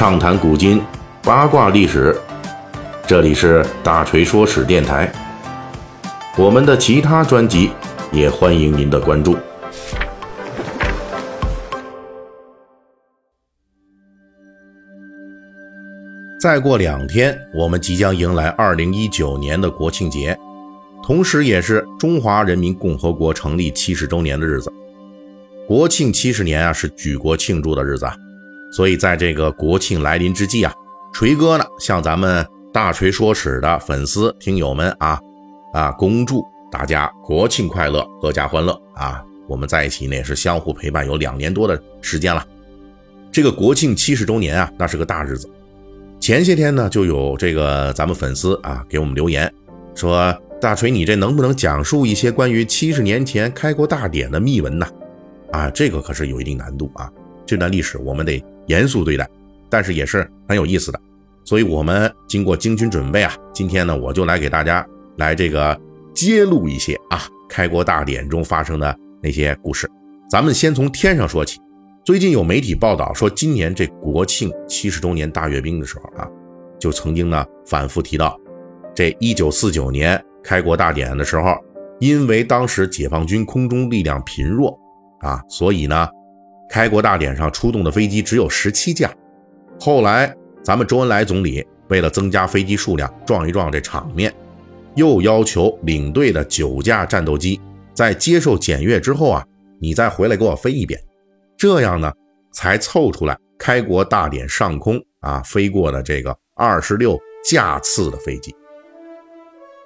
畅谈古今，八卦历史。这里是大锤说史电台。我们的其他专辑也欢迎您的关注。再过两天，我们即将迎来二零一九年的国庆节，同时也是中华人民共和国成立七十周年的日子。国庆七十年啊，是举国庆祝的日子。所以，在这个国庆来临之际啊，锤哥呢向咱们大锤说史的粉丝听友们啊啊，恭祝大家国庆快乐，阖家欢乐啊！我们在一起呢也是相互陪伴有两年多的时间了。这个国庆七十周年啊，那是个大日子。前些天呢，就有这个咱们粉丝啊给我们留言说：“大锤，你这能不能讲述一些关于七十年前开国大典的秘闻呢？”啊，这个可是有一定难度啊，这段历史我们得。严肃对待，但是也是很有意思的，所以我们经过精心准备啊，今天呢我就来给大家来这个揭露一些啊开国大典中发生的那些故事。咱们先从天上说起。最近有媒体报道说，今年这国庆七十周年大阅兵的时候啊，就曾经呢反复提到，这一九四九年开国大典的时候，因为当时解放军空中力量贫弱啊，所以呢。开国大典上出动的飞机只有十七架，后来咱们周恩来总理为了增加飞机数量，壮一壮这场面，又要求领队的九架战斗机在接受检阅之后啊，你再回来给我飞一遍，这样呢才凑出来开国大典上空啊飞过的这个二十六架次的飞机。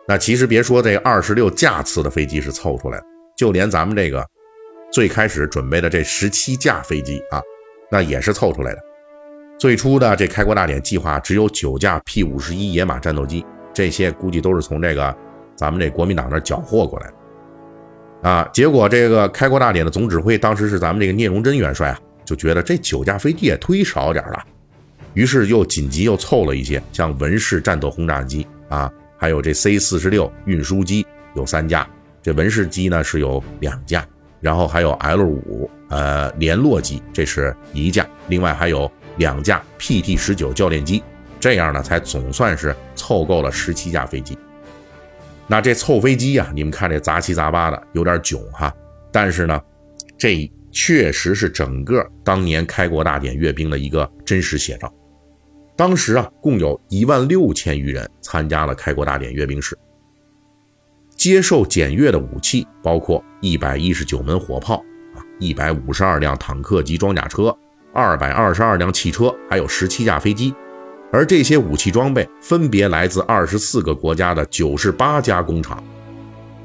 那其实别说这二十六架次的飞机是凑出来的，就连咱们这个。最开始准备的这十七架飞机啊，那也是凑出来的。最初的这开国大典计划只有九架 P 五十一野马战斗机，这些估计都是从这个咱们这国民党那缴获过来的啊。结果这个开国大典的总指挥当时是咱们这个聂荣臻元帅啊，就觉得这九架飞机也忒少点了，于是又紧急又凑了一些，像文式战斗轰炸机啊，还有这 C 四十六运输机有三架，这文式机呢是有两架。然后还有 L 五呃联络机，这是一架，另外还有两架 PT 十九教练机，这样呢才总算是凑够了十七架飞机。那这凑飞机呀，你们看这杂七杂八的，有点囧哈。但是呢，这确实是整个当年开国大典阅兵的一个真实写照。当时啊，共有一万六千余人参加了开国大典阅兵式。接受检阅的武器包括一百一十九门火炮啊，一百五十二辆坦克及装甲车，二百二十二辆汽车，还有十七架飞机。而这些武器装备分别来自二十四个国家的九十八家工厂，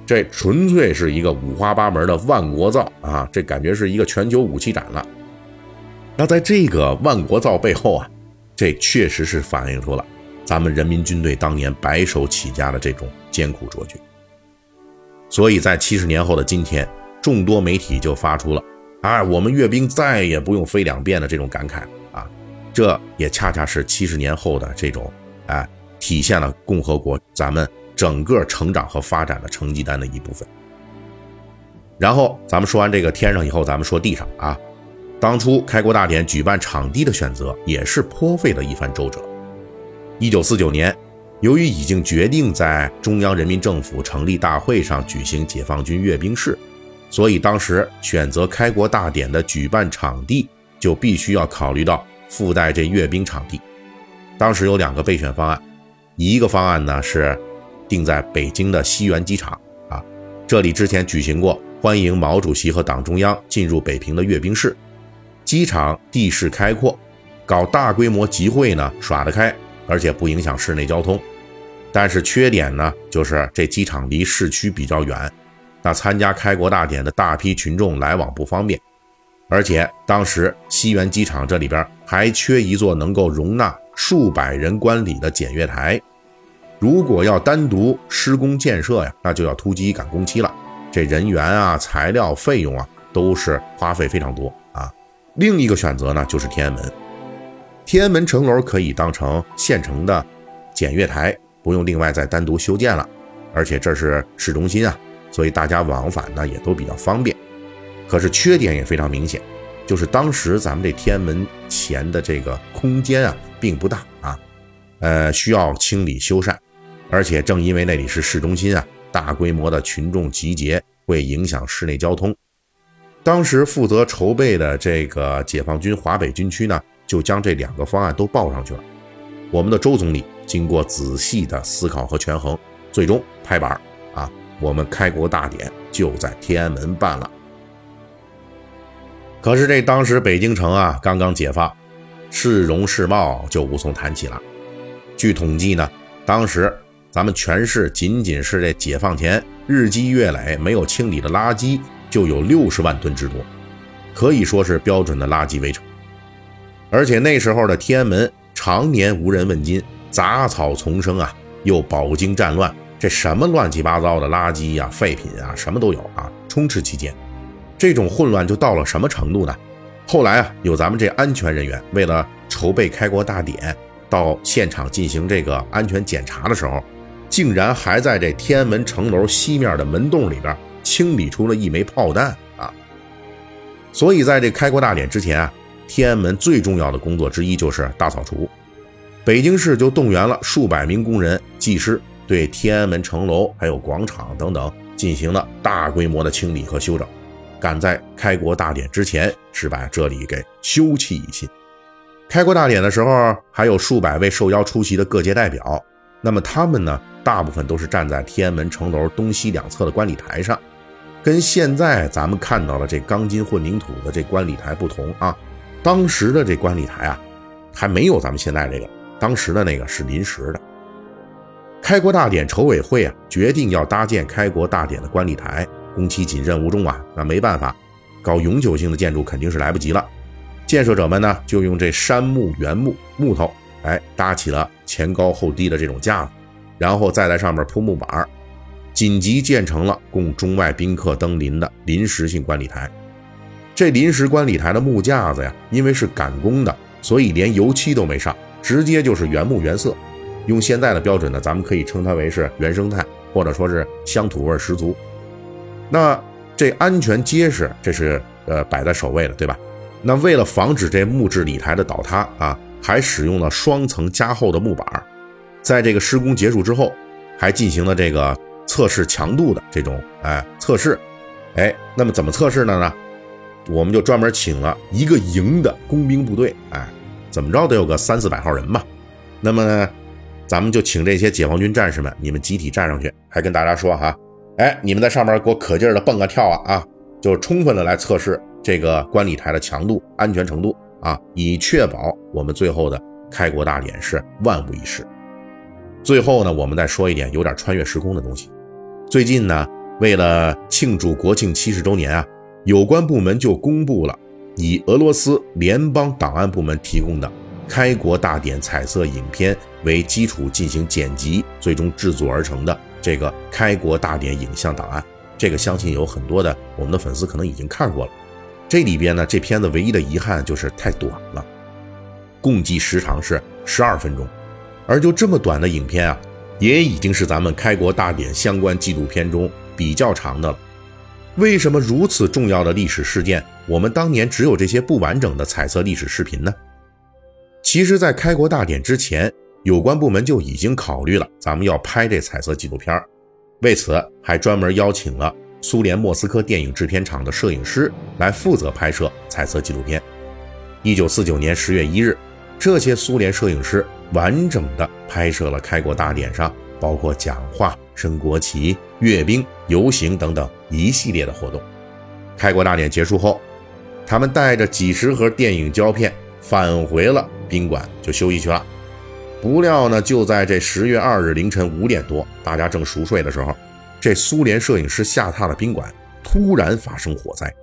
这纯粹是一个五花八门的万国造啊！这感觉是一个全球武器展了。那在这个万国造背后啊，这确实是反映出了咱们人民军队当年白手起家的这种艰苦卓绝。所以在七十年后的今天，众多媒体就发出了“啊，我们阅兵再也不用飞两遍”的这种感慨啊，这也恰恰是七十年后的这种，哎，体现了共和国咱们整个成长和发展的成绩单的一部分。然后咱们说完这个天上以后，咱们说地上啊，当初开国大典举办场地的选择也是颇费了一番周折。一九四九年。由于已经决定在中央人民政府成立大会上举行解放军阅兵式，所以当时选择开国大典的举办场地就必须要考虑到附带这阅兵场地。当时有两个备选方案，一个方案呢是定在北京的西园机场啊，这里之前举行过欢迎毛主席和党中央进入北平的阅兵式，机场地势开阔，搞大规模集会呢耍得开。而且不影响室内交通，但是缺点呢，就是这机场离市区比较远，那参加开国大典的大批群众来往不方便。而且当时西园机场这里边还缺一座能够容纳数百人观礼的检阅台，如果要单独施工建设呀，那就要突击赶工期了，这人员啊、材料费用啊，都是花费非常多啊。另一个选择呢，就是天安门。天安门城楼可以当成现成的检阅台，不用另外再单独修建了。而且这是市中心啊，所以大家往返呢也都比较方便。可是缺点也非常明显，就是当时咱们这天安门前的这个空间啊，并不大啊，呃，需要清理修缮，而且正因为那里是市中心啊，大规模的群众集结会影响市内交通。当时负责筹备的这个解放军华北军区呢，就将这两个方案都报上去了。我们的周总理经过仔细的思考和权衡，最终拍板啊，我们开国大典就在天安门办了。可是这当时北京城啊刚刚解放，市容市貌就无从谈起了。据统计呢，当时咱们全市仅仅是这解放前日积月累没有清理的垃圾就有六十万吨之多，可以说是标准的垃圾围城。而且那时候的天安门常年无人问津，杂草丛生啊，又饱经战乱，这什么乱七八糟的垃圾呀、废品啊，什么都有啊，充斥其间。这种混乱就到了什么程度呢？后来啊，有咱们这安全人员为了筹备开国大典，到现场进行这个安全检查的时候，竟然还在这天安门城楼西面的门洞里边清理出了一枚炮弹啊！所以在这开国大典之前啊，天安门最重要的工作之一就是大扫除。北京市就动员了数百名工人、技师，对天安门城楼还有广场等等进行了大规模的清理和修整。赶在开国大典之前，是把这里给修葺一新。开国大典的时候，还有数百位受邀出席的各界代表。那么他们呢，大部分都是站在天安门城楼东西两侧的观礼台上，跟现在咱们看到的这钢筋混凝土的这观礼台不同啊。当时的这观礼台啊，还没有咱们现在这个，当时的那个是临时的。开国大典筹委会啊，决定要搭建开国大典的观礼台。工期紧，任务重啊，那没办法，搞永久性的建筑肯定是来不及了。建设者们呢，就用这杉木、原木、木头，哎，搭起了前高后低的这种架子，然后再在上面铺木板儿，紧急建成了供中外宾客登临的临时性观礼台。这临时观礼台的木架子呀，因为是赶工的，所以连油漆都没上，直接就是原木原色。用现在的标准呢，咱们可以称它为是原生态，或者说是乡土味十足。那这安全结实，这是呃摆在首位的，对吧？那为了防止这木质礼台的倒塌啊，还使用了双层加厚的木板，在这个施工结束之后，还进行了这个测试强度的这种哎测试，哎，那么怎么测试的呢？我们就专门请了一个营的工兵部队，哎，怎么着得有个三四百号人吧？那么呢，咱们就请这些解放军战士们，你们集体站上去，还跟大家说哈。哎，你们在上面给我可劲儿的蹦啊跳啊啊，就充分的来测试这个观礼台的强度、安全程度啊，以确保我们最后的开国大典是万无一失。最后呢，我们再说一点有点穿越时空的东西。最近呢，为了庆祝国庆七十周年啊，有关部门就公布了以俄罗斯联邦档案部门提供的开国大典彩色影片为基础进行剪辑，最终制作而成的。这个开国大典影像档案，这个相信有很多的我们的粉丝可能已经看过了。这里边呢，这片子唯一的遗憾就是太短了，共计时长是十二分钟。而就这么短的影片啊，也已经是咱们开国大典相关纪录片中比较长的了。为什么如此重要的历史事件，我们当年只有这些不完整的彩色历史视频呢？其实，在开国大典之前。有关部门就已经考虑了，咱们要拍这彩色纪录片为此还专门邀请了苏联莫斯科电影制片厂的摄影师来负责拍摄彩色纪录片。一九四九年十月一日，这些苏联摄影师完整的拍摄了开国大典上包括讲话、升国旗、阅兵、游行等等一系列的活动。开国大典结束后，他们带着几十盒电影胶片返回了宾馆，就休息去了。不料呢，就在这十月二日凌晨五点多，大家正熟睡的时候，这苏联摄影师下榻的宾馆突然发生火灾。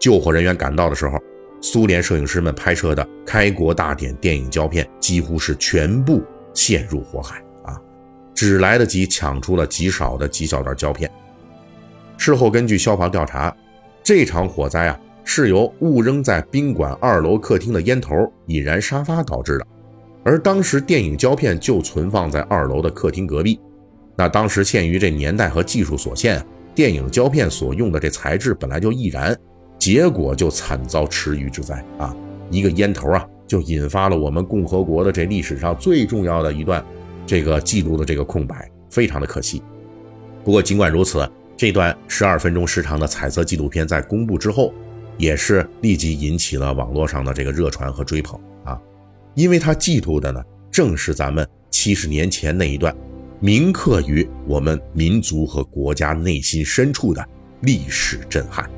救火人员赶到的时候，苏联摄影师们拍摄的开国大典电影胶片几乎是全部陷入火海啊！只来得及抢出了极少的几小段胶片。事后根据消防调查，这场火灾啊是由误扔在宾馆二楼客厅的烟头引燃沙发导致的。而当时电影胶片就存放在二楼的客厅隔壁，那当时限于这年代和技术所限，电影胶片所用的这材质本来就易燃，结果就惨遭池鱼之灾啊！一个烟头啊，就引发了我们共和国的这历史上最重要的一段这个记录的这个空白，非常的可惜。不过尽管如此，这段十二分钟时长的彩色纪录片在公布之后，也是立即引起了网络上的这个热传和追捧啊，因为它记录的呢，正是咱们七十年前那一段铭刻于我们民族和国家内心深处的历史震撼。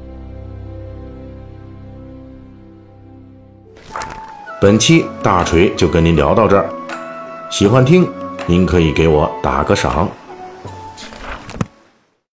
本期大锤就跟您聊到这儿，喜欢听您可以给我打个赏。